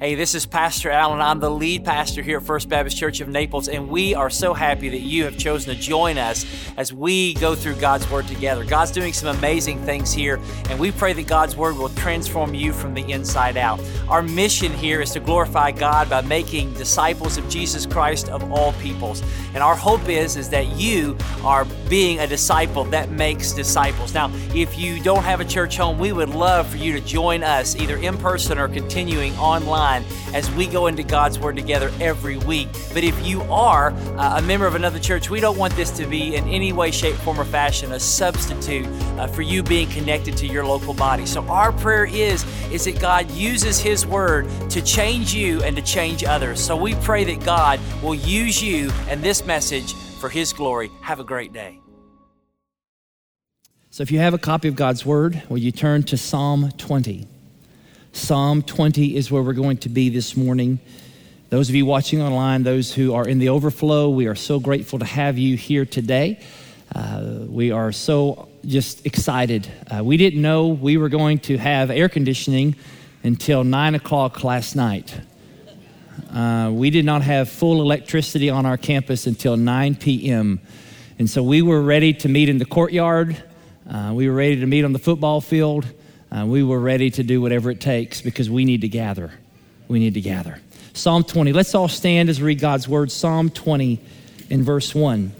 Hey, this is Pastor Allen. I'm the lead pastor here at First Baptist Church of Naples, and we are so happy that you have chosen to join us as we go through God's Word together. God's doing some amazing things here, and we pray that God's Word will transform you from the inside out. Our mission here is to glorify God by making disciples of Jesus Christ of all peoples. And our hope is, is that you are being a disciple that makes disciples. Now, if you don't have a church home, we would love for you to join us either in person or continuing online as we go into God's Word together every week. But if you are uh, a member of another church, we don't want this to be in any way, shape, form, or fashion a substitute uh, for you being connected to your local body. So our prayer is is that God uses His Word to change you and to change others. So we pray that God will use you and this message for His glory. Have a great day. So if you have a copy of God's Word, will you turn to Psalm 20? Psalm 20 is where we're going to be this morning. Those of you watching online, those who are in the overflow, we are so grateful to have you here today. Uh, we are so just excited. Uh, we didn't know we were going to have air conditioning until 9 o'clock last night. Uh, we did not have full electricity on our campus until 9 p.m. And so we were ready to meet in the courtyard. Uh, we were ready to meet on the football field. Uh, we were ready to do whatever it takes because we need to gather. We need to gather. Psalm 20. Let's all stand as we read God's word. Psalm 20 in verse 1.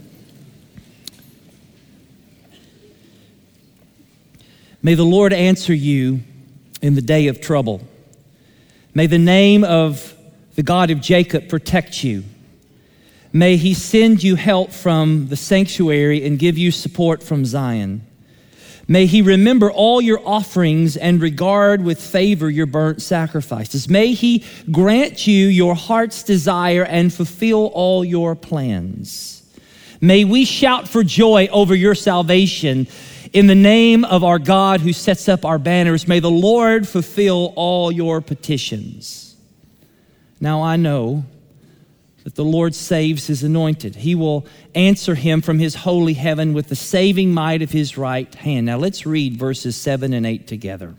May the Lord answer you in the day of trouble. May the name of the God of Jacob protect you. May he send you help from the sanctuary and give you support from Zion. May he remember all your offerings and regard with favor your burnt sacrifices. May he grant you your heart's desire and fulfill all your plans. May we shout for joy over your salvation in the name of our God who sets up our banners. May the Lord fulfill all your petitions. Now I know that the Lord saves his anointed. He will answer him from his holy heaven with the saving might of his right hand. Now let's read verses 7 and 8 together.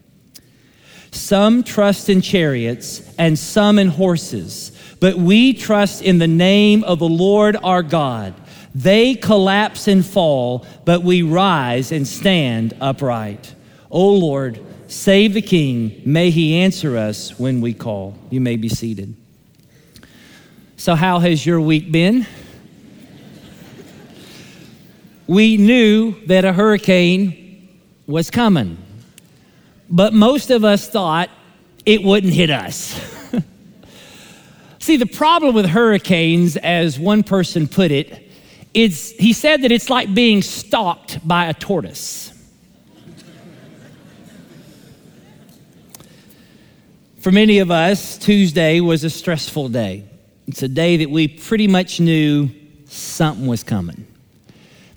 Some trust in chariots and some in horses, but we trust in the name of the Lord our God. They collapse and fall, but we rise and stand upright. O Lord, save the king. May he answer us when we call. You may be seated. So, how has your week been? We knew that a hurricane was coming, but most of us thought it wouldn't hit us. See, the problem with hurricanes, as one person put it, is he said that it's like being stalked by a tortoise. For many of us, Tuesday was a stressful day. It's a day that we pretty much knew something was coming.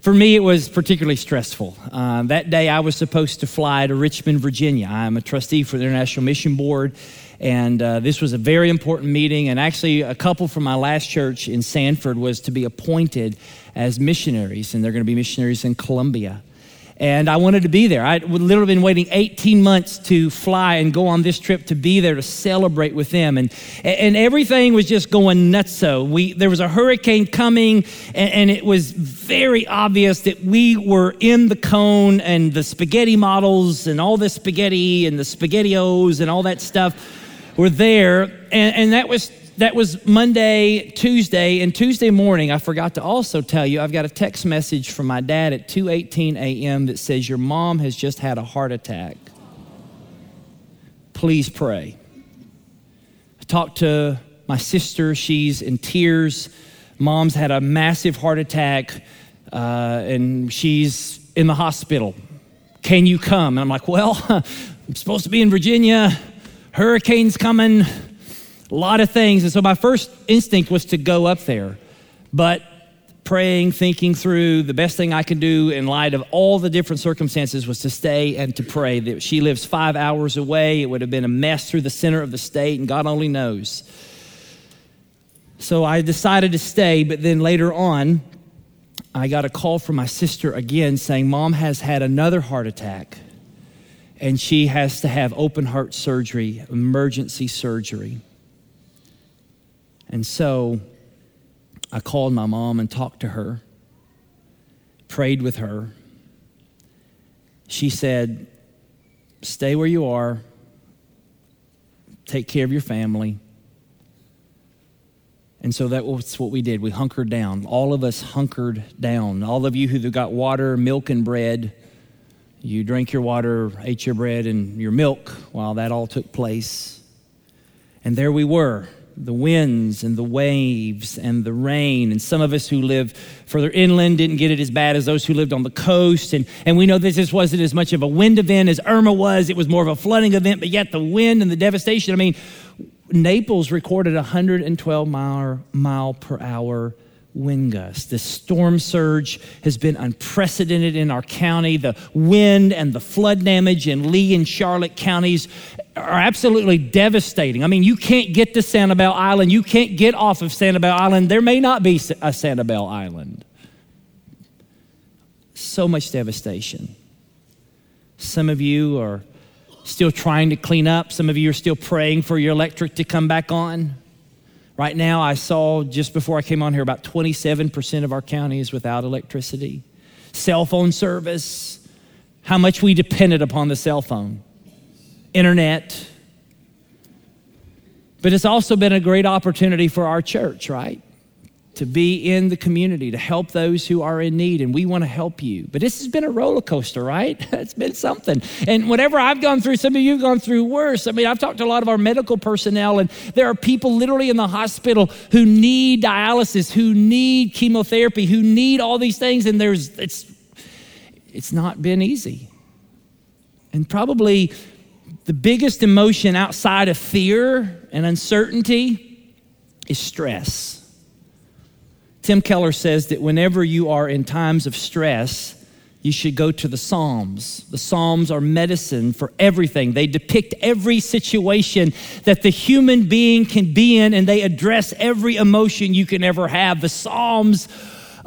For me, it was particularly stressful. Uh, that day, I was supposed to fly to Richmond, Virginia. I'm a trustee for the International Mission Board, and uh, this was a very important meeting. And actually, a couple from my last church in Sanford was to be appointed as missionaries, and they're going to be missionaries in Colombia and I wanted to be there. I would literally been waiting 18 months to fly and go on this trip to be there to celebrate with them, and and everything was just going nuts. So we there was a hurricane coming, and, and it was very obvious that we were in the cone, and the spaghetti models, and all the spaghetti and the spaghettios and all that stuff were there, and, and that was that was Monday, Tuesday, and Tuesday morning. I forgot to also tell you I've got a text message from my dad at 2:18 a.m. that says your mom has just had a heart attack. Please pray. I talked to my sister. She's in tears. Mom's had a massive heart attack, uh, and she's in the hospital. Can you come? And I'm like, well, I'm supposed to be in Virginia. Hurricane's coming a lot of things. And so my first instinct was to go up there. But praying, thinking through, the best thing I could do in light of all the different circumstances was to stay and to pray. That she lives five hours away. It would have been a mess through the center of the state, and God only knows. So I decided to stay, but then later on, I got a call from my sister again saying, Mom has had another heart attack, and she has to have open heart surgery, emergency surgery. And so I called my mom and talked to her, prayed with her. She said, Stay where you are, take care of your family. And so that was what we did. We hunkered down. All of us hunkered down. All of you who got water, milk, and bread, you drank your water, ate your bread and your milk while that all took place. And there we were the winds and the waves and the rain. And some of us who live further inland didn't get it as bad as those who lived on the coast. And, and we know that this wasn't as much of a wind event as Irma was. It was more of a flooding event, but yet the wind and the devastation. I mean, Naples recorded 112 mile, mile per hour wind gusts. This storm surge has been unprecedented in our county. The wind and the flood damage in Lee and Charlotte counties are absolutely devastating. I mean, you can't get to Sanibel Island. You can't get off of Sanibel Island. There may not be a Sanibel Island. So much devastation. Some of you are still trying to clean up. Some of you are still praying for your electric to come back on. Right now, I saw just before I came on here about 27% of our county is without electricity. Cell phone service, how much we depended upon the cell phone, internet. But it's also been a great opportunity for our church, right? To be in the community, to help those who are in need, and we want to help you. But this has been a roller coaster, right? it's been something. And whatever I've gone through, some of you have gone through worse. I mean, I've talked to a lot of our medical personnel, and there are people literally in the hospital who need dialysis, who need chemotherapy, who need all these things, and there's it's it's not been easy. And probably the biggest emotion outside of fear and uncertainty is stress. Tim Keller says that whenever you are in times of stress, you should go to the Psalms. The Psalms are medicine for everything. They depict every situation that the human being can be in, and they address every emotion you can ever have. The Psalms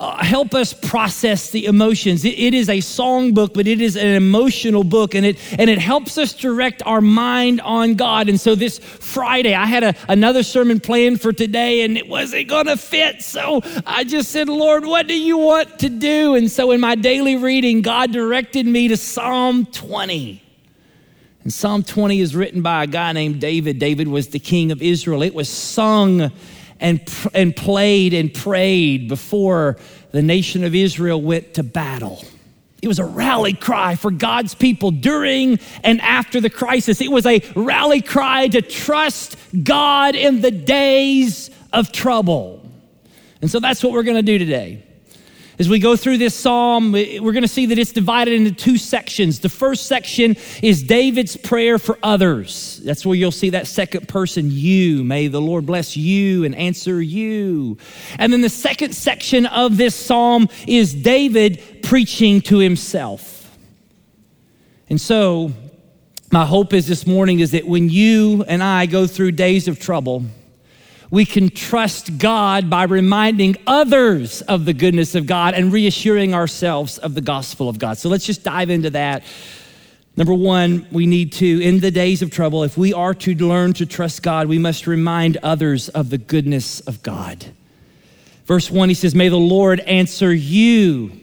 uh, help us process the emotions. It, it is a song book, but it is an emotional book, and it and it helps us direct our mind on God. And so this Friday, I had a, another sermon planned for today, and it wasn't to fit. So I just said, Lord, what do you want to do? And so in my daily reading, God directed me to Psalm 20. And Psalm 20 is written by a guy named David. David was the king of Israel. It was sung and, and played and prayed before the nation of Israel went to battle. It was a rally cry for God's people during and after the crisis. It was a rally cry to trust God in the days of trouble. And so that's what we're going to do today. As we go through this psalm, we're going to see that it's divided into two sections. The first section is David's prayer for others. That's where you'll see that second person, you. May the Lord bless you and answer you. And then the second section of this psalm is David preaching to himself. And so, my hope is this morning is that when you and I go through days of trouble, we can trust God by reminding others of the goodness of God and reassuring ourselves of the gospel of God. So let's just dive into that. Number one, we need to, in the days of trouble, if we are to learn to trust God, we must remind others of the goodness of God. Verse one, he says, May the Lord answer you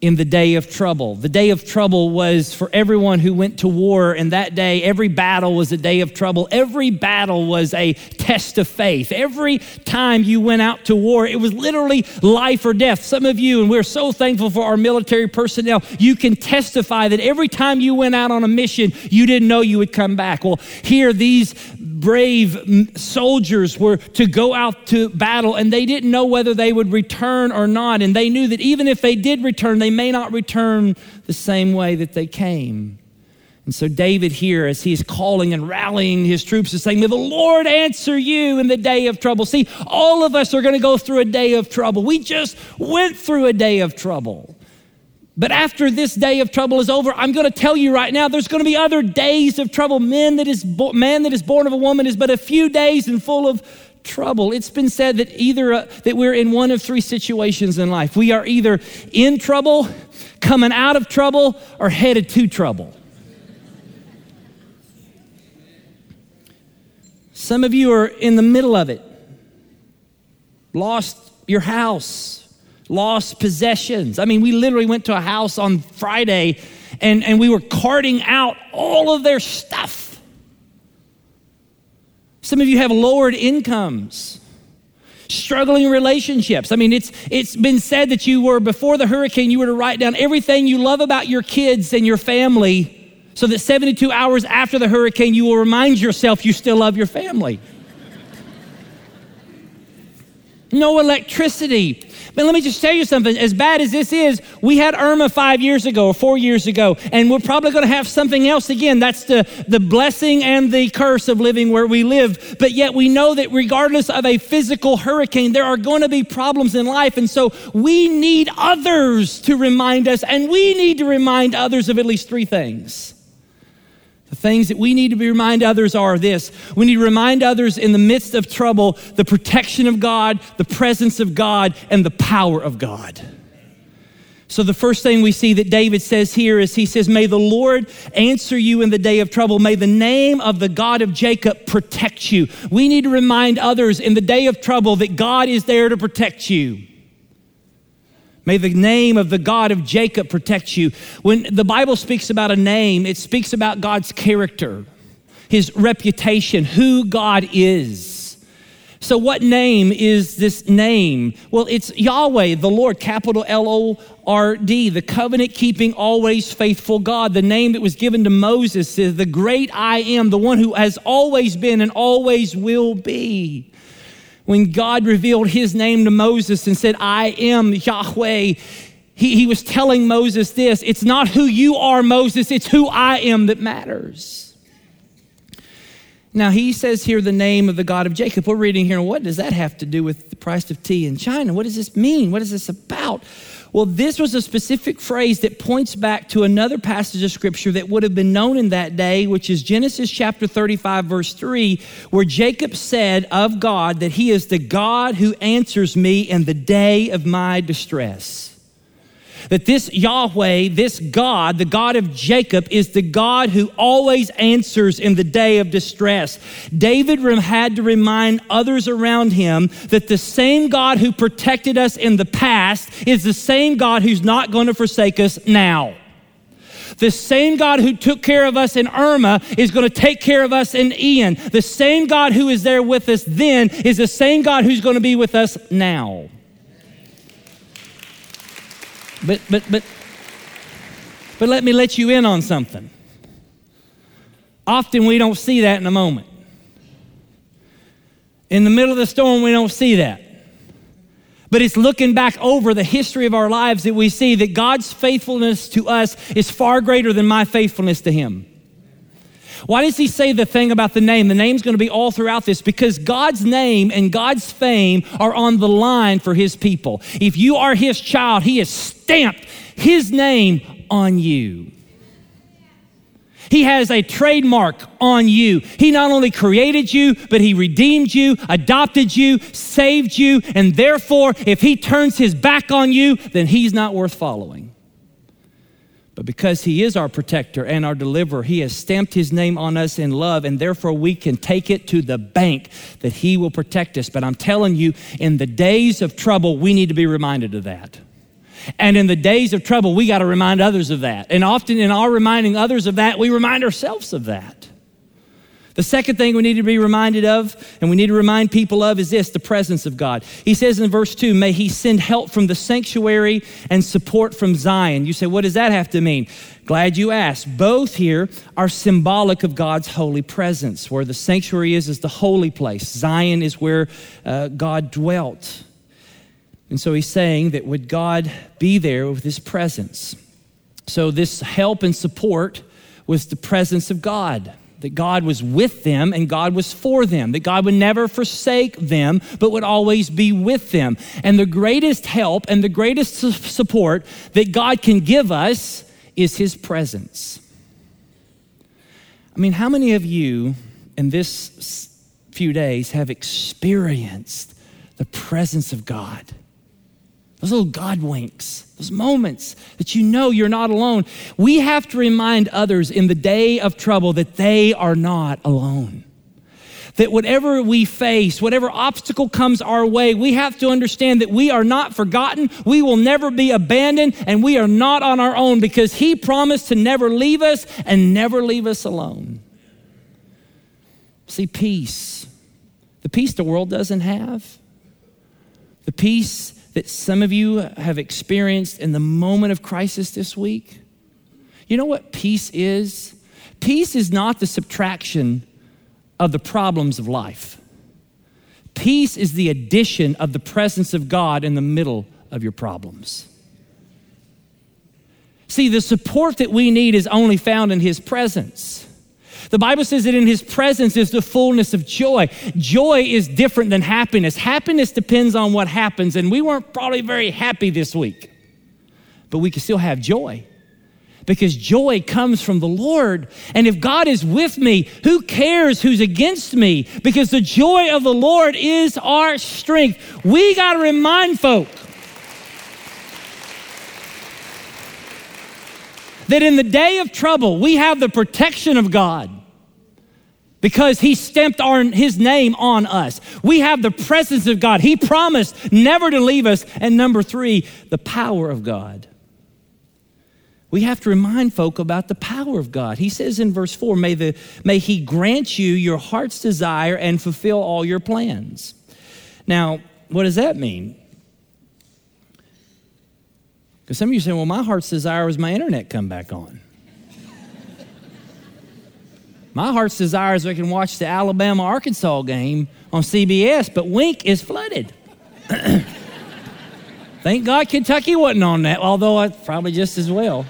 in the day of trouble. The day of trouble was for everyone who went to war and that day. Every battle was a day of trouble. Every battle was a test of faith. Every time you went out to war, it was literally life or death. Some of you, and we're so thankful for our military personnel, you can testify that every time you went out on a mission, you didn't know you would come back. Well, here, these brave soldiers were to go out to battle and they didn't know whether they would return or not. And they knew that even if they did return, they may not return the same way that they came. And so, David, here, as he's calling and rallying his troops, is saying, May the Lord answer you in the day of trouble. See, all of us are going to go through a day of trouble. We just went through a day of trouble. But after this day of trouble is over, I'm going to tell you right now, there's going to be other days of trouble. Man that is bo- man that is born of a woman is but a few days and full of trouble. It's been said that either uh, that we're in one of three situations in life. We are either in trouble, coming out of trouble, or headed to trouble. Some of you are in the middle of it. lost your house, lost possessions. I mean, we literally went to a house on Friday and, and we were carting out all of their stuff. Some of you have lowered incomes, struggling relationships. I mean, it's, it's been said that you were, before the hurricane, you were to write down everything you love about your kids and your family so that 72 hours after the hurricane, you will remind yourself you still love your family. no electricity. But let me just tell you something. As bad as this is, we had Irma five years ago or four years ago, and we're probably going to have something else again. That's the, the blessing and the curse of living where we live. But yet we know that regardless of a physical hurricane, there are going to be problems in life. And so we need others to remind us, and we need to remind others of at least three things. The things that we need to remind others are this. We need to remind others in the midst of trouble the protection of God, the presence of God, and the power of God. So, the first thing we see that David says here is he says, May the Lord answer you in the day of trouble. May the name of the God of Jacob protect you. We need to remind others in the day of trouble that God is there to protect you. May the name of the God of Jacob protect you. When the Bible speaks about a name, it speaks about God's character, his reputation, who God is. So, what name is this name? Well, it's Yahweh, the Lord, capital L O R D, the covenant keeping, always faithful God. The name that was given to Moses is the great I am, the one who has always been and always will be when God revealed his name to Moses and said, I am Yahweh, he, he was telling Moses this it's not who you are, Moses, it's who I am that matters. Now, he says here the name of the God of Jacob. We're reading here, what does that have to do with the price of tea in China? What does this mean? What is this about? Well, this was a specific phrase that points back to another passage of scripture that would have been known in that day, which is Genesis chapter 35, verse 3, where Jacob said of God that he is the God who answers me in the day of my distress. That this Yahweh, this God, the God of Jacob, is the God who always answers in the day of distress. David had to remind others around him that the same God who protected us in the past is the same God who's not going to forsake us now. The same God who took care of us in Irma is going to take care of us in Ian. The same God who is there with us then is the same God who's going to be with us now. But, but, but, but let me let you in on something. Often we don't see that in a moment. In the middle of the storm, we don't see that. But it's looking back over the history of our lives that we see that God's faithfulness to us is far greater than my faithfulness to Him. Why does he say the thing about the name? The name's going to be all throughout this because God's name and God's fame are on the line for his people. If you are his child, he has stamped his name on you. He has a trademark on you. He not only created you, but He redeemed you, adopted you, saved you, and therefore, if He turns His back on you, then He's not worth following. But because He is our protector and our deliverer, He has stamped His name on us in love, and therefore we can take it to the bank that He will protect us. But I'm telling you, in the days of trouble, we need to be reminded of that. And in the days of trouble, we got to remind others of that. And often in our reminding others of that, we remind ourselves of that. The second thing we need to be reminded of, and we need to remind people of, is this the presence of God. He says in verse 2, May He send help from the sanctuary and support from Zion. You say, What does that have to mean? Glad you asked. Both here are symbolic of God's holy presence. Where the sanctuary is, is the holy place, Zion is where uh, God dwelt. And so he's saying that would God be there with his presence? So this help and support was the presence of God that God was with them and God was for them, that God would never forsake them, but would always be with them. And the greatest help and the greatest support that God can give us is His presence. I mean, how many of you in this few days have experienced the presence of God? Those little God winks, those moments that you know you're not alone. We have to remind others in the day of trouble that they are not alone. that whatever we face, whatever obstacle comes our way, we have to understand that we are not forgotten, we will never be abandoned, and we are not on our own because He promised to never leave us and never leave us alone. See, peace, the peace the world doesn't have, the peace that some of you have experienced in the moment of crisis this week. You know what peace is? Peace is not the subtraction of the problems of life. Peace is the addition of the presence of God in the middle of your problems. See, the support that we need is only found in His presence. The Bible says that in His presence is the fullness of joy. Joy is different than happiness. Happiness depends on what happens, and we weren't probably very happy this week, but we can still have joy because joy comes from the Lord. And if God is with me, who cares who's against me? Because the joy of the Lord is our strength. We got to remind folk that in the day of trouble, we have the protection of God because he stamped our, his name on us. We have the presence of God. He promised never to leave us. And number three, the power of God. We have to remind folk about the power of God. He says in verse 4 may, the, may He grant you your heart's desire and fulfill all your plans. Now, what does that mean? Because some of you say, well, my heart's desire was my internet come back on. My heart's desire is I can watch the Alabama Arkansas game on CBS, but Wink is flooded. Thank God Kentucky wasn't on that, although I probably just as well.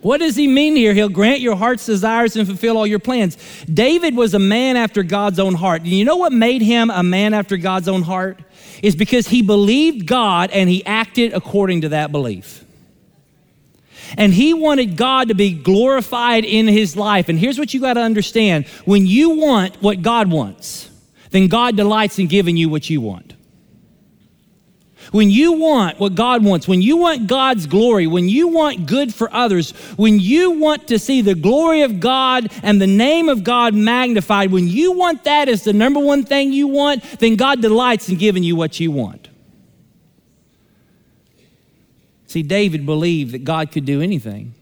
What does he mean here? He'll grant your heart's desires and fulfill all your plans. David was a man after God's own heart. And You know what made him a man after God's own heart? Is because he believed God and he acted according to that belief. And he wanted God to be glorified in his life. And here's what you got to understand when you want what God wants, then God delights in giving you what you want. When you want what God wants, when you want God's glory, when you want good for others, when you want to see the glory of God and the name of God magnified, when you want that as the number one thing you want, then God delights in giving you what you want. See, David believed that God could do anything.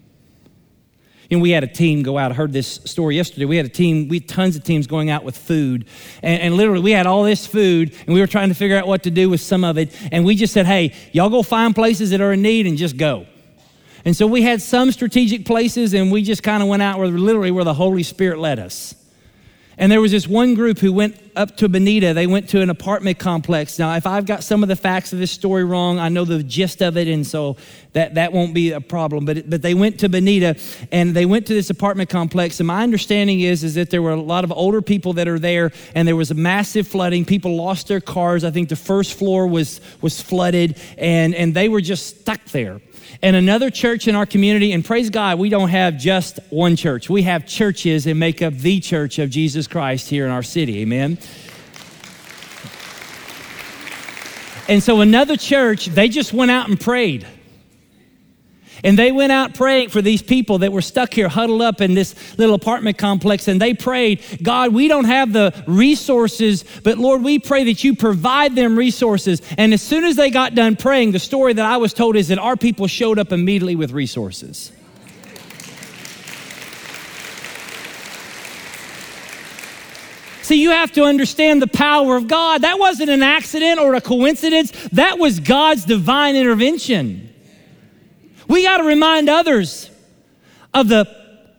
And we had a team go out. I heard this story yesterday. We had a team, we had tons of teams going out with food. And, and, literally, we had all this food, and we were trying to figure out what to do with some of it. And we just said, hey, y'all go find places that are in need and just go. And so we had some strategic places, and we just kind of went out where literally where the Holy Spirit led us. And there was this one group who went up to Bonita. They went to an apartment complex. Now, if I've got some of the facts of this story wrong, I know the gist of it, and so that, that won't be a problem. But, but they went to Bonita and they went to this apartment complex. And my understanding is, is that there were a lot of older people that are there, and there was a massive flooding. People lost their cars. I think the first floor was, was flooded, and, and they were just stuck there and another church in our community. And praise God, we don't have just one church. We have churches that make up the church of Jesus Christ here in our city. Amen. And so another church, they just went out and prayed. And they went out praying for these people that were stuck here, huddled up in this little apartment complex. And they prayed, God, we don't have the resources, but Lord, we pray that you provide them resources. And as soon as they got done praying, the story that I was told is that our people showed up immediately with resources. See, you have to understand the power of God. That wasn't an accident or a coincidence, that was God's divine intervention. We got to remind others of the,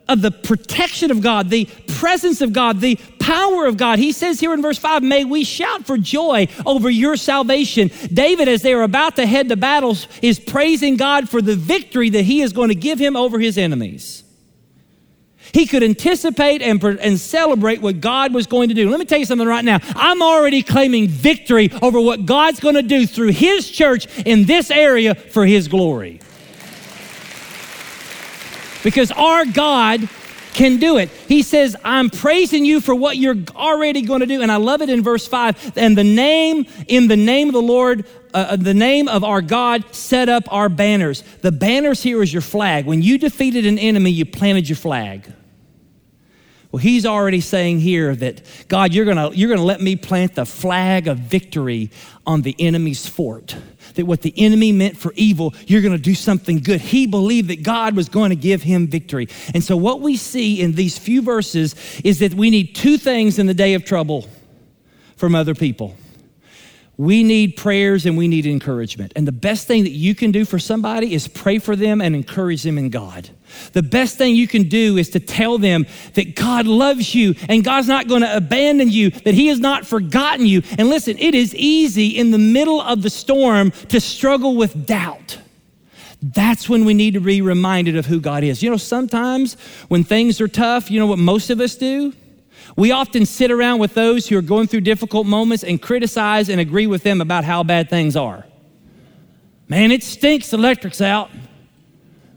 of the protection of God, the presence of God, the power of God. He says here in verse 5, May we shout for joy over your salvation. David, as they are about to head to battles, is praising God for the victory that he is going to give him over his enemies. He could anticipate and, and celebrate what God was going to do. Let me tell you something right now. I'm already claiming victory over what God's going to do through His church in this area for His glory because our God can do it. He says, I'm praising you for what you're already going to do. And I love it in verse 5. And the name, in the name of the Lord, uh, uh, the name of our God, set up our banners. The banners here is your flag. When you defeated an enemy, you planted your flag. Well, he's already saying here that God, you're gonna, you're gonna let me plant the flag of victory on the enemy's fort. That what the enemy meant for evil, you're gonna do something good. He believed that God was going to give him victory. And so, what we see in these few verses is that we need two things in the day of trouble from other people we need prayers and we need encouragement. And the best thing that you can do for somebody is pray for them and encourage them in God. The best thing you can do is to tell them that God loves you and God's not going to abandon you, that He has not forgotten you. And listen, it is easy in the middle of the storm to struggle with doubt. That's when we need to be reminded of who God is. You know, sometimes when things are tough, you know what most of us do? We often sit around with those who are going through difficult moments and criticize and agree with them about how bad things are. Man, it stinks, electric's out.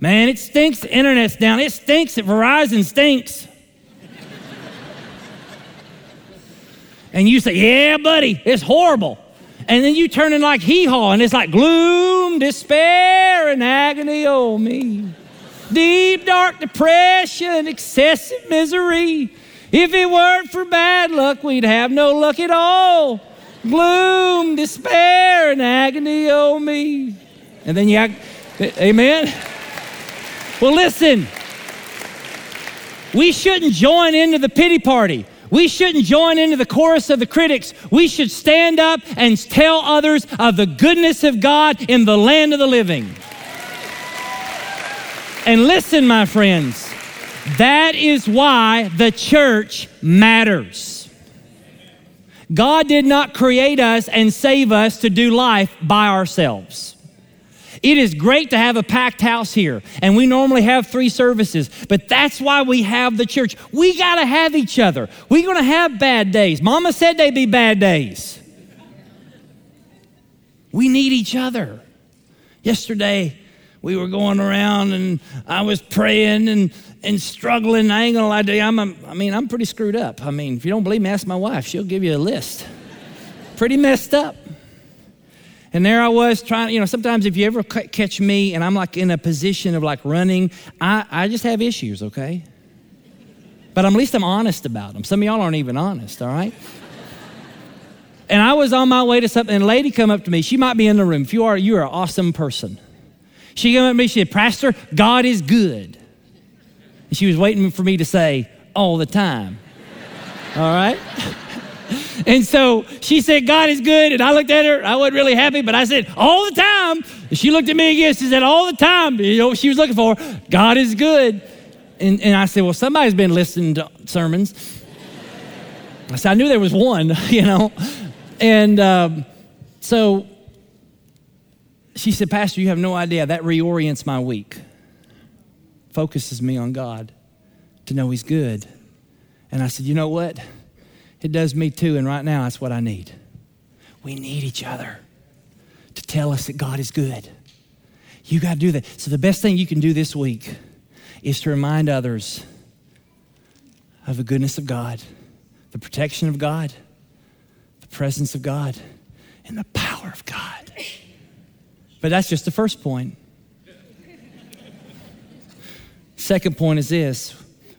Man, it stinks, the internet's down. It stinks that Verizon stinks. and you say, Yeah, buddy, it's horrible. And then you turn in like hee haw, and it's like gloom, despair, and agony, oh me. Deep, dark depression, excessive misery. If it weren't for bad luck, we'd have no luck at all. Gloom, despair, and agony, oh me. And then you act, amen? Well, listen, we shouldn't join into the pity party. We shouldn't join into the chorus of the critics. We should stand up and tell others of the goodness of God in the land of the living. And listen, my friends, that is why the church matters. God did not create us and save us to do life by ourselves. It is great to have a packed house here, and we normally have three services, but that's why we have the church. We got to have each other. We're going to have bad days. Mama said they'd be bad days. We need each other. Yesterday, we were going around and I was praying and, and struggling. I ain't gonna lie to you, I'm, a, I mean, I'm pretty screwed up. I mean, if you don't believe me, ask my wife. She'll give you a list. pretty messed up. And there I was trying, you know, sometimes if you ever catch me and I'm like in a position of like running, I, I just have issues, okay? But at least I'm honest about them. Some of y'all aren't even honest, all right? and I was on my way to something, and a lady come up to me. She might be in the room. If you are, you are an awesome person. She came up to me, she said, Pastor, God is good. She was waiting for me to say, all the time. all right? and so she said, God is good. And I looked at her, I wasn't really happy, but I said, all the time. And she looked at me again, she said, all the time. You know what she was looking for? God is good. And, and I said, well, somebody's been listening to sermons. I said, I knew there was one, you know. And um, so she said, Pastor, you have no idea. That reorients my week, focuses me on God to know He's good. And I said, You know what? It does me too. And right now, that's what I need. We need each other to tell us that God is good. You got to do that. So, the best thing you can do this week is to remind others of the goodness of God, the protection of God, the presence of God, and the power of God. But that's just the first point. Second point is this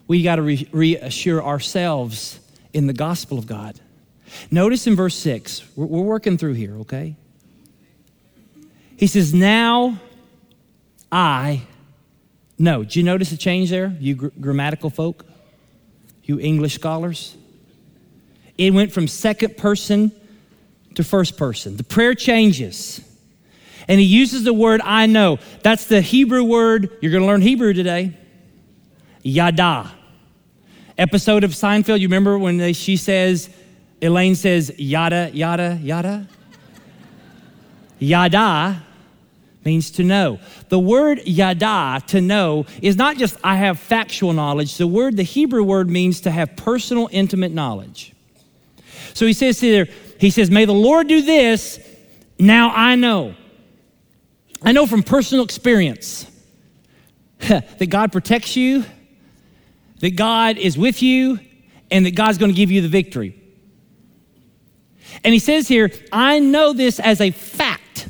we got to re- reassure ourselves in the gospel of God. Notice in verse 6, we're, we're working through here, okay? He says, Now I know. Did you notice a change there, you gr- grammatical folk, you English scholars? It went from second person to first person. The prayer changes. And he uses the word I know. That's the Hebrew word. You're going to learn Hebrew today. Yada. Episode of Seinfeld, you remember when they, she says, Elaine says, yada, yada, yada? yada means to know. The word yada, to know, is not just I have factual knowledge. The word, the Hebrew word means to have personal, intimate knowledge. So he says here, he says, May the Lord do this, now I know. I know from personal experience that God protects you, that God is with you, and that God's going to give you the victory. And he says here, I know this as a fact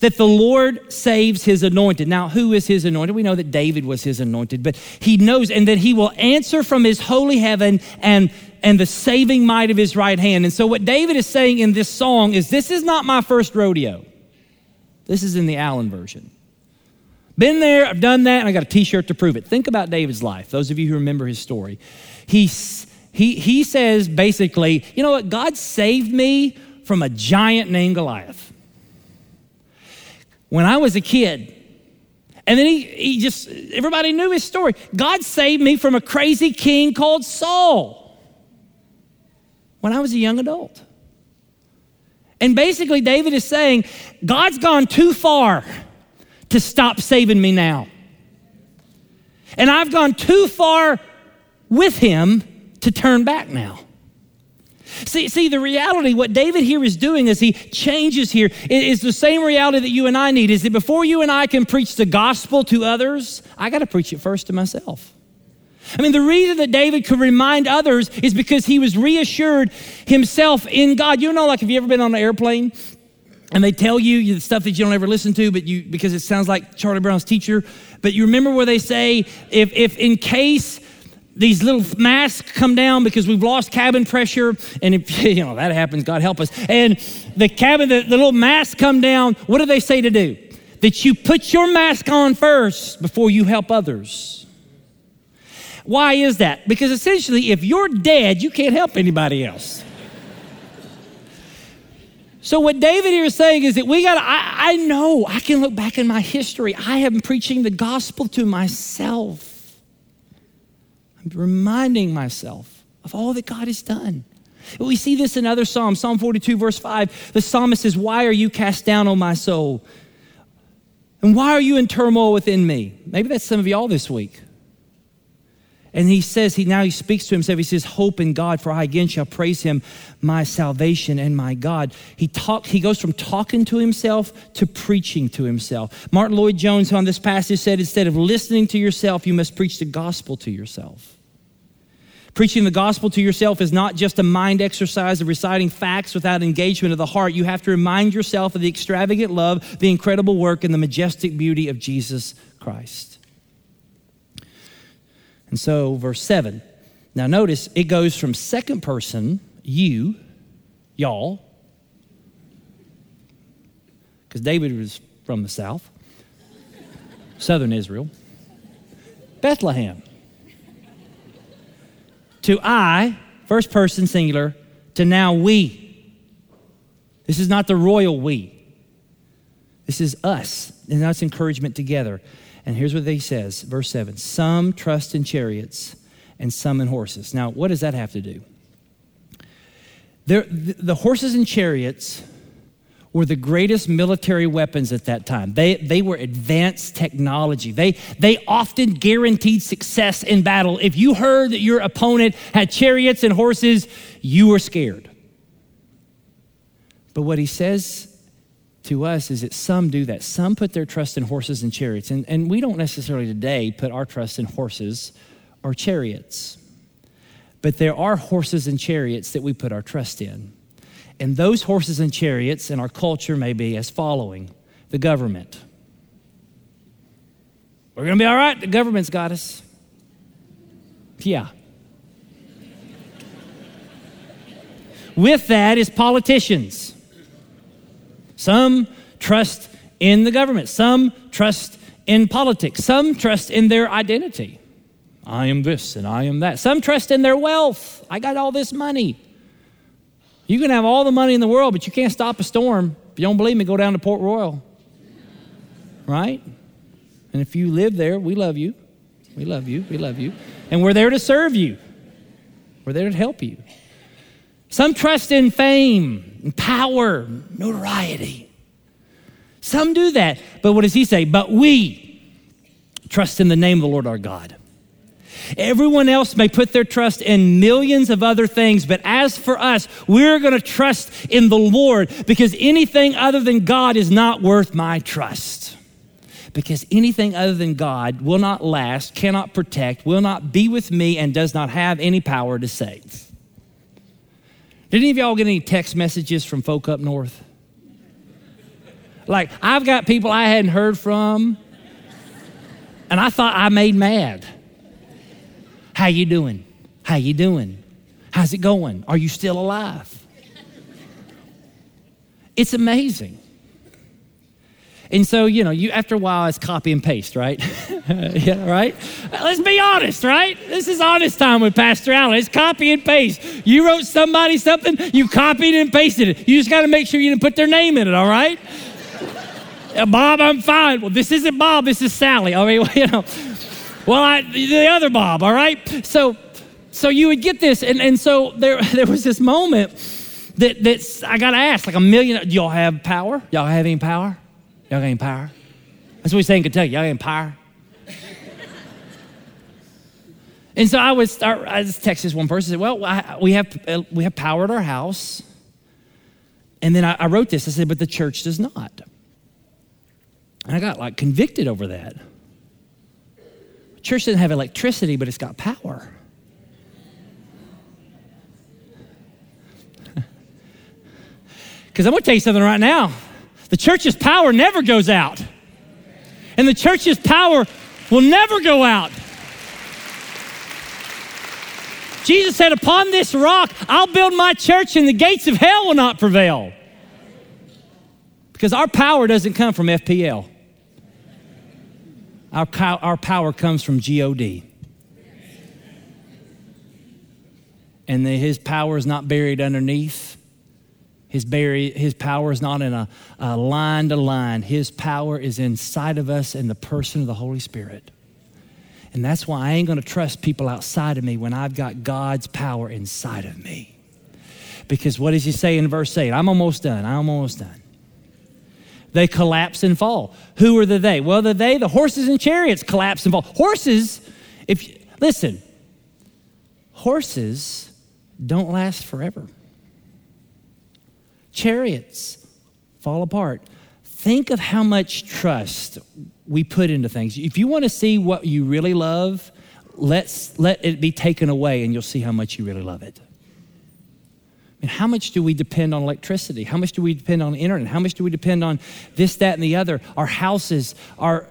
that the Lord saves his anointed. Now, who is his anointed? We know that David was his anointed, but he knows, and that he will answer from his holy heaven and and the saving might of his right hand. And so, what David is saying in this song is this is not my first rodeo. This is in the Allen version. Been there, I've done that, and I got a t shirt to prove it. Think about David's life, those of you who remember his story. He, he, he says basically, you know what? God saved me from a giant named Goliath. When I was a kid, and then he, he just, everybody knew his story. God saved me from a crazy king called Saul when I was a young adult. And basically, David is saying, God's gone too far to stop saving me now. And I've gone too far with him to turn back now. See, see, the reality, what David here is doing as he changes here is the same reality that you and I need. Is that before you and I can preach the gospel to others, I got to preach it first to myself. I mean, the reason that David could remind others is because he was reassured himself in God. You know, like, have you ever been on an airplane and they tell you the stuff that you don't ever listen to, but you because it sounds like Charlie Brown's teacher. But you remember where they say, if if in case these little masks come down because we've lost cabin pressure, and if you know that happens, God help us. And the cabin, the, the little masks come down. What do they say to do? That you put your mask on first before you help others. Why is that? Because essentially, if you're dead, you can't help anybody else. So, what David here is saying is that we got I, I know, I can look back in my history. I am preaching the gospel to myself. I'm reminding myself of all that God has done. We see this in other Psalms. Psalm 42, verse 5. The psalmist says, Why are you cast down, O my soul? And why are you in turmoil within me? Maybe that's some of y'all this week. And he says, he now he speaks to himself. He says, Hope in God, for I again shall praise him, my salvation and my God. He talk, he goes from talking to himself to preaching to himself. Martyn Lloyd-Jones on this passage said, instead of listening to yourself, you must preach the gospel to yourself. Preaching the gospel to yourself is not just a mind exercise of reciting facts without engagement of the heart. You have to remind yourself of the extravagant love, the incredible work, and the majestic beauty of Jesus Christ. And so, verse 7. Now, notice it goes from second person, you, y'all, because David was from the south, southern Israel, Bethlehem, to I, first person singular, to now we. This is not the royal we. This is us, and that's encouragement together. And here's what he says, verse 7 Some trust in chariots and some in horses. Now, what does that have to do? There, the horses and chariots were the greatest military weapons at that time. They, they were advanced technology. They, they often guaranteed success in battle. If you heard that your opponent had chariots and horses, you were scared. But what he says to us is that some do that. Some put their trust in horses and chariots. And, and we don't necessarily today put our trust in horses or chariots. But there are horses and chariots that we put our trust in. And those horses and chariots in our culture may be as following the government. We're going to be all right. The government's got us. Yeah. With that is politicians. Some trust in the government, some trust in politics, some trust in their identity. I am this and I am that. Some trust in their wealth. I got all this money. You can have all the money in the world, but you can't stop a storm. If you don't believe me, go down to Port Royal. Right? And if you live there, we love you. We love you. We love you. And we're there to serve you. We're there to help you. Some trust in fame and power, notoriety. Some do that. But what does he say? But we trust in the name of the Lord our God. Everyone else may put their trust in millions of other things, but as for us, we're going to trust in the Lord because anything other than God is not worth my trust. Because anything other than God will not last, cannot protect, will not be with me, and does not have any power to save. Did any of y'all get any text messages from folk up north? Like, I've got people I hadn't heard from, and I thought I made mad. How you doing? How you doing? How's it going? Are you still alive? It's amazing. And so, you know, you after a while it's copy and paste, right? yeah, right? Let's be honest, right? This is honest time with Pastor Allen. It's copy and paste. You wrote somebody something, you copied and pasted it. You just got to make sure you didn't put their name in it, all right? Uh, Bob, I'm fine. Well, this isn't Bob, this is Sally. I mean, you know. Well, I, the other Bob, all right? So, so you would get this, and, and so there, there was this moment that that's I got to ask, like a million. Y'all have power? Y'all have any power? Y'all any power? That's what we say in Kentucky. Y'all any power? and so I would start. I just text this one person. Said, "Well, I, we have uh, we have power at our house." And then I, I wrote this. I said, "But the church does not." And I got like convicted over that. Church doesn't have electricity, but it's got power. Because I'm going to tell you something right now. The church's power never goes out. And the church's power will never go out. Jesus said, Upon this rock, I'll build my church, and the gates of hell will not prevail. Because our power doesn't come from FPL, our, our power comes from God. And the, his power is not buried underneath his, his power is not in a, a line to line. His power is inside of us in the person of the Holy Spirit. And that's why I ain't going to trust people outside of me when I've got God's power inside of me. Because what does he say in verse 8? I'm almost done. I'm almost done. They collapse and fall. Who are the they? Well, the they, the horses and chariots collapse and fall. Horses, if you, listen, horses don't last forever chariots fall apart. Think of how much trust we put into things. If you want to see what you really love, let's let it be taken away and you'll see how much you really love it. And how much do we depend on electricity? How much do we depend on the internet? How much do we depend on this, that, and the other? Our houses, our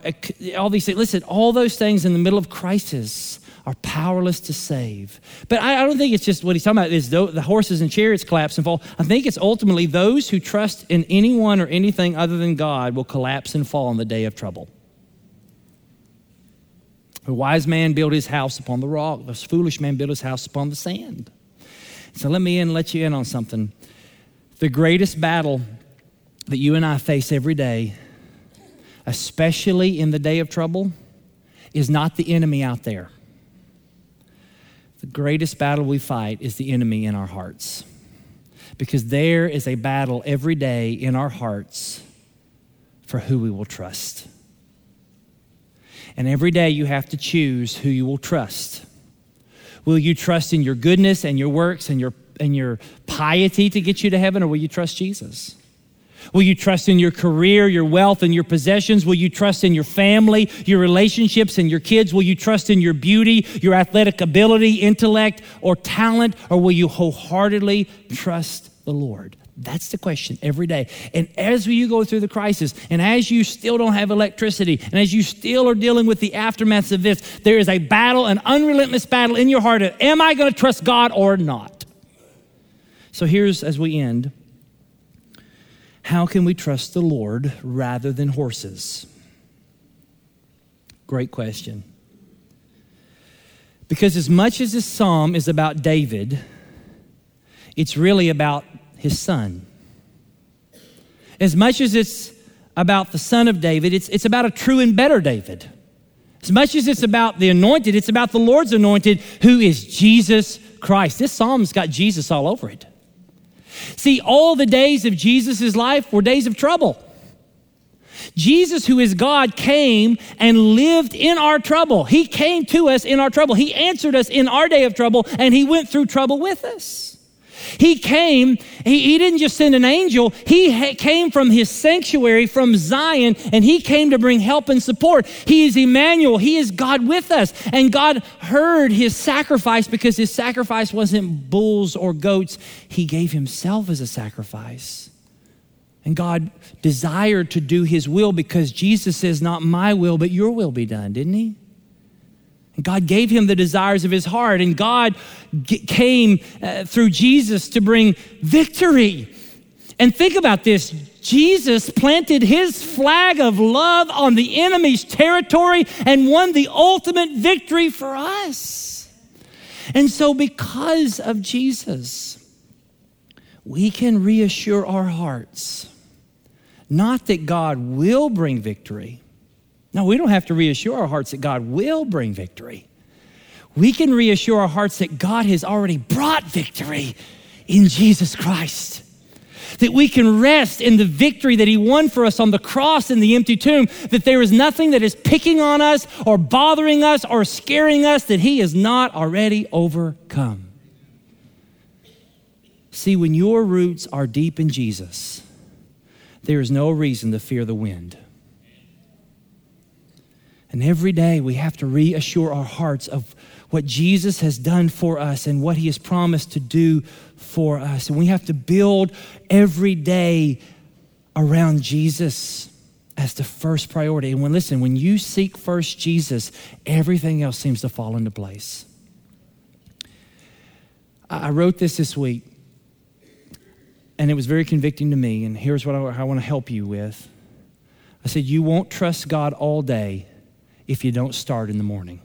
all these things. Listen, all those things in the middle of crisis are powerless to save. But I, I don't think it's just what he's talking about is the, the horses and chariots collapse and fall. I think it's ultimately those who trust in anyone or anything other than God will collapse and fall in the day of trouble. A wise man built his house upon the rock, the foolish man built his house upon the sand. So let me in, let you in on something. The greatest battle that you and I face every day, especially in the day of trouble, is not the enemy out there. The greatest battle we fight is the enemy in our hearts. Because there is a battle every day in our hearts for who we will trust. And every day you have to choose who you will trust. Will you trust in your goodness and your works and your, and your piety to get you to heaven, or will you trust Jesus? Will you trust in your career, your wealth, and your possessions? Will you trust in your family, your relationships, and your kids? Will you trust in your beauty, your athletic ability, intellect, or talent? Or will you wholeheartedly trust the Lord? That's the question every day. And as you go through the crisis, and as you still don't have electricity, and as you still are dealing with the aftermaths of this, there is a battle, an unrelentless battle in your heart of, am I going to trust God or not? So here's as we end how can we trust the Lord rather than horses? Great question. Because as much as this psalm is about David, it's really about his son. As much as it's about the son of David, it's, it's about a true and better David. As much as it's about the anointed, it's about the Lord's anointed, who is Jesus Christ. This psalm's got Jesus all over it. See, all the days of Jesus' life were days of trouble. Jesus, who is God, came and lived in our trouble. He came to us in our trouble. He answered us in our day of trouble, and He went through trouble with us. He came, he, he didn't just send an angel, he ha- came from his sanctuary from Zion and he came to bring help and support. He is Emmanuel, he is God with us. And God heard his sacrifice because his sacrifice wasn't bulls or goats, he gave himself as a sacrifice. And God desired to do his will because Jesus says, Not my will, but your will be done, didn't he? God gave him the desires of his heart, and God g- came uh, through Jesus to bring victory. And think about this Jesus planted his flag of love on the enemy's territory and won the ultimate victory for us. And so, because of Jesus, we can reassure our hearts not that God will bring victory. No, we don't have to reassure our hearts that God will bring victory. We can reassure our hearts that God has already brought victory in Jesus Christ. That we can rest in the victory that He won for us on the cross in the empty tomb, that there is nothing that is picking on us or bothering us or scaring us that He has not already overcome. See, when your roots are deep in Jesus, there is no reason to fear the wind. And every day we have to reassure our hearts of what Jesus has done for us and what he has promised to do for us. And we have to build every day around Jesus as the first priority. And when listen, when you seek first Jesus, everything else seems to fall into place. I wrote this this week and it was very convicting to me. And here's what I, I want to help you with I said, You won't trust God all day if you don't start in the morning.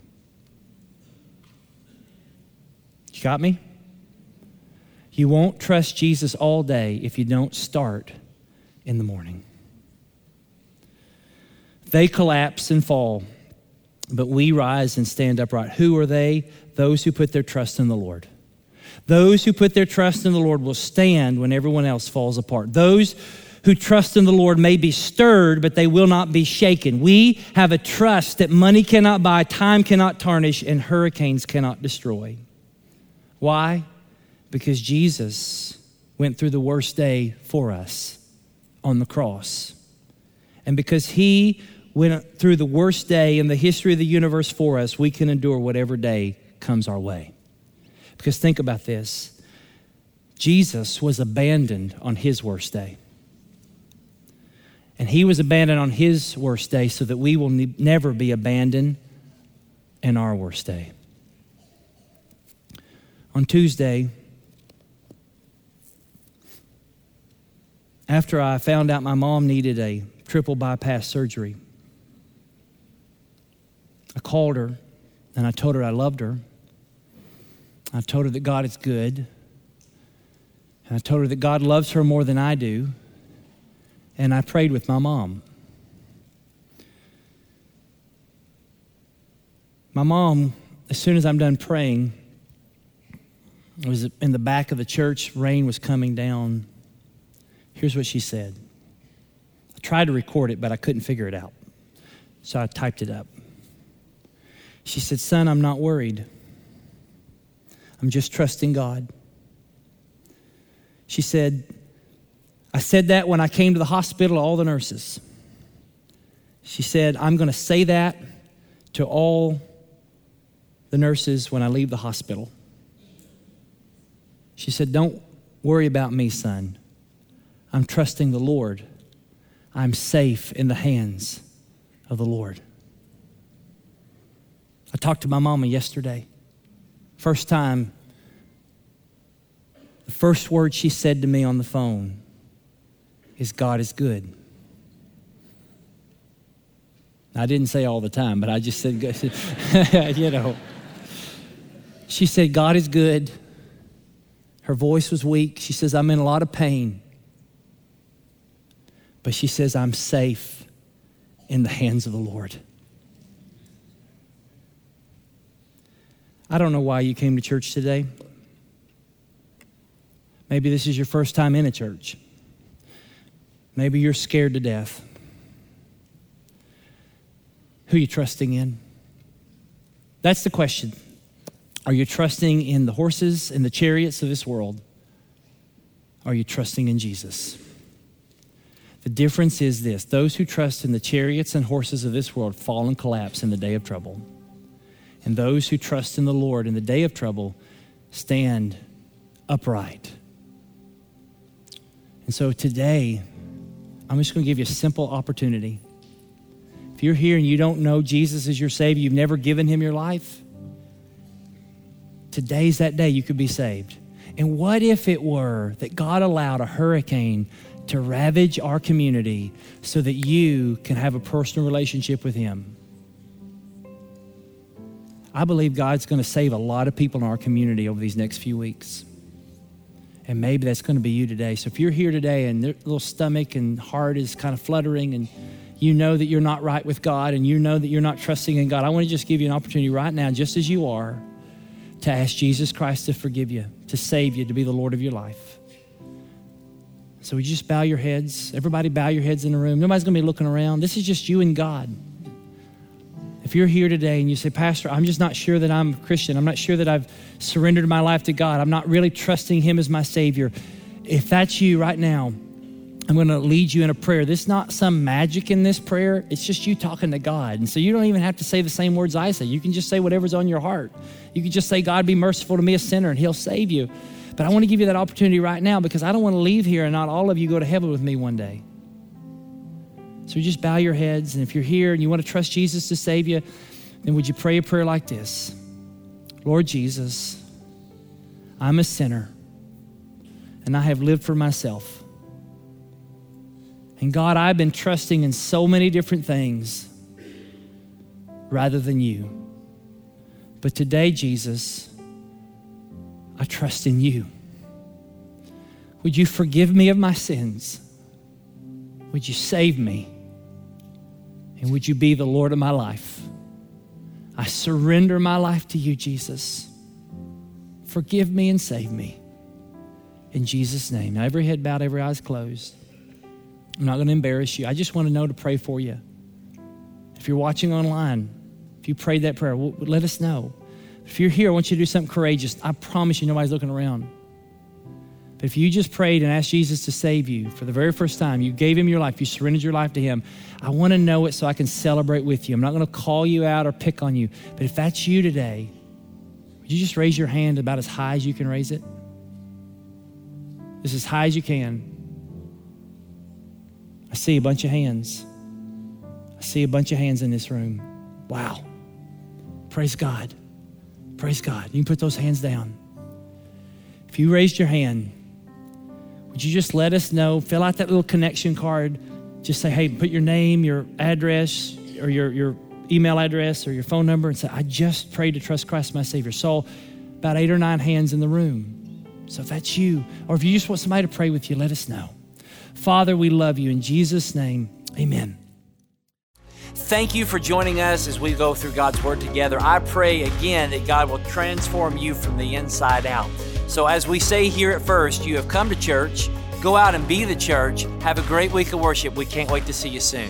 You got me? You won't trust Jesus all day if you don't start in the morning. They collapse and fall, but we rise and stand upright. Who are they? Those who put their trust in the Lord. Those who put their trust in the Lord will stand when everyone else falls apart. Those who trust in the Lord may be stirred, but they will not be shaken. We have a trust that money cannot buy, time cannot tarnish, and hurricanes cannot destroy. Why? Because Jesus went through the worst day for us on the cross. And because he went through the worst day in the history of the universe for us, we can endure whatever day comes our way. Because think about this Jesus was abandoned on his worst day. And he was abandoned on his worst day so that we will ne- never be abandoned in our worst day. On Tuesday, after I found out my mom needed a triple bypass surgery, I called her and I told her I loved her. I told her that God is good. And I told her that God loves her more than I do. And I prayed with my mom. My mom, as soon as I'm done praying, it was in the back of the church, rain was coming down. Here's what she said. I tried to record it, but I couldn't figure it out. So I typed it up. She said, Son, I'm not worried. I'm just trusting God. She said, I said that when I came to the hospital all the nurses. She said, I'm going to say that to all the nurses when I leave the hospital. She said, Don't worry about me, son. I'm trusting the Lord. I'm safe in the hands of the Lord. I talked to my mama yesterday. First time, the first word she said to me on the phone is God is good. I didn't say all the time, but I just said, you know. She said, God is good. Her voice was weak. She says, I'm in a lot of pain. But she says, I'm safe in the hands of the Lord. I don't know why you came to church today. Maybe this is your first time in a church. Maybe you're scared to death. Who are you trusting in? That's the question. Are you trusting in the horses and the chariots of this world? Are you trusting in Jesus? The difference is this those who trust in the chariots and horses of this world fall and collapse in the day of trouble. And those who trust in the Lord in the day of trouble stand upright. And so today, I'm just going to give you a simple opportunity. If you're here and you don't know Jesus as your Savior, you've never given Him your life, today's that day you could be saved. And what if it were that God allowed a hurricane to ravage our community so that you can have a personal relationship with Him? I believe God's going to save a lot of people in our community over these next few weeks. And maybe that's going to be you today. So if you're here today and your little stomach and heart is kind of fluttering and you know that you're not right with God and you know that you're not trusting in God, I want to just give you an opportunity right now, just as you are, to ask Jesus Christ to forgive you, to save you, to be the Lord of your life. So we just bow your heads. Everybody bow your heads in the room. Nobody's going to be looking around. This is just you and God. If you're here today and you say, Pastor, I'm just not sure that I'm a Christian, I'm not sure that I've surrendered my life to God, I'm not really trusting Him as my Savior. If that's you right now, I'm going to lead you in a prayer. This is not some magic in this prayer. It's just you talking to God. And so you don't even have to say the same words I say. You can just say whatever's on your heart. You can just say, God, be merciful to me, a sinner, and He'll save you. But I want to give you that opportunity right now because I don't want to leave here and not all of you go to heaven with me one day. So you just bow your heads. And if you're here and you want to trust Jesus to save you, then would you pray a prayer like this Lord Jesus, I'm a sinner and I have lived for myself. And God, I've been trusting in so many different things rather than you. But today, Jesus, I trust in you. Would you forgive me of my sins? Would you save me? And would you be the Lord of my life? I surrender my life to you, Jesus. Forgive me and save me. In Jesus' name. Now, every head bowed, every eyes closed. I'm not going to embarrass you. I just want to know to pray for you. If you're watching online, if you prayed that prayer, let us know. If you're here, I want you to do something courageous. I promise you, nobody's looking around. But if you just prayed and asked Jesus to save you for the very first time, you gave him your life, you surrendered your life to him, I want to know it so I can celebrate with you. I'm not going to call you out or pick on you. But if that's you today, would you just raise your hand about as high as you can raise it? Just as high as you can. I see a bunch of hands. I see a bunch of hands in this room. Wow. Praise God. Praise God. You can put those hands down. If you raised your hand, would you just let us know? Fill out that little connection card. Just say, hey, put your name, your address, or your, your email address, or your phone number, and say, I just prayed to trust Christ my Savior. So, about eight or nine hands in the room. So, if that's you, or if you just want somebody to pray with you, let us know. Father, we love you. In Jesus' name, amen. Thank you for joining us as we go through God's Word together. I pray again that God will transform you from the inside out. So, as we say here at First, you have come to church. Go out and be the church. Have a great week of worship. We can't wait to see you soon.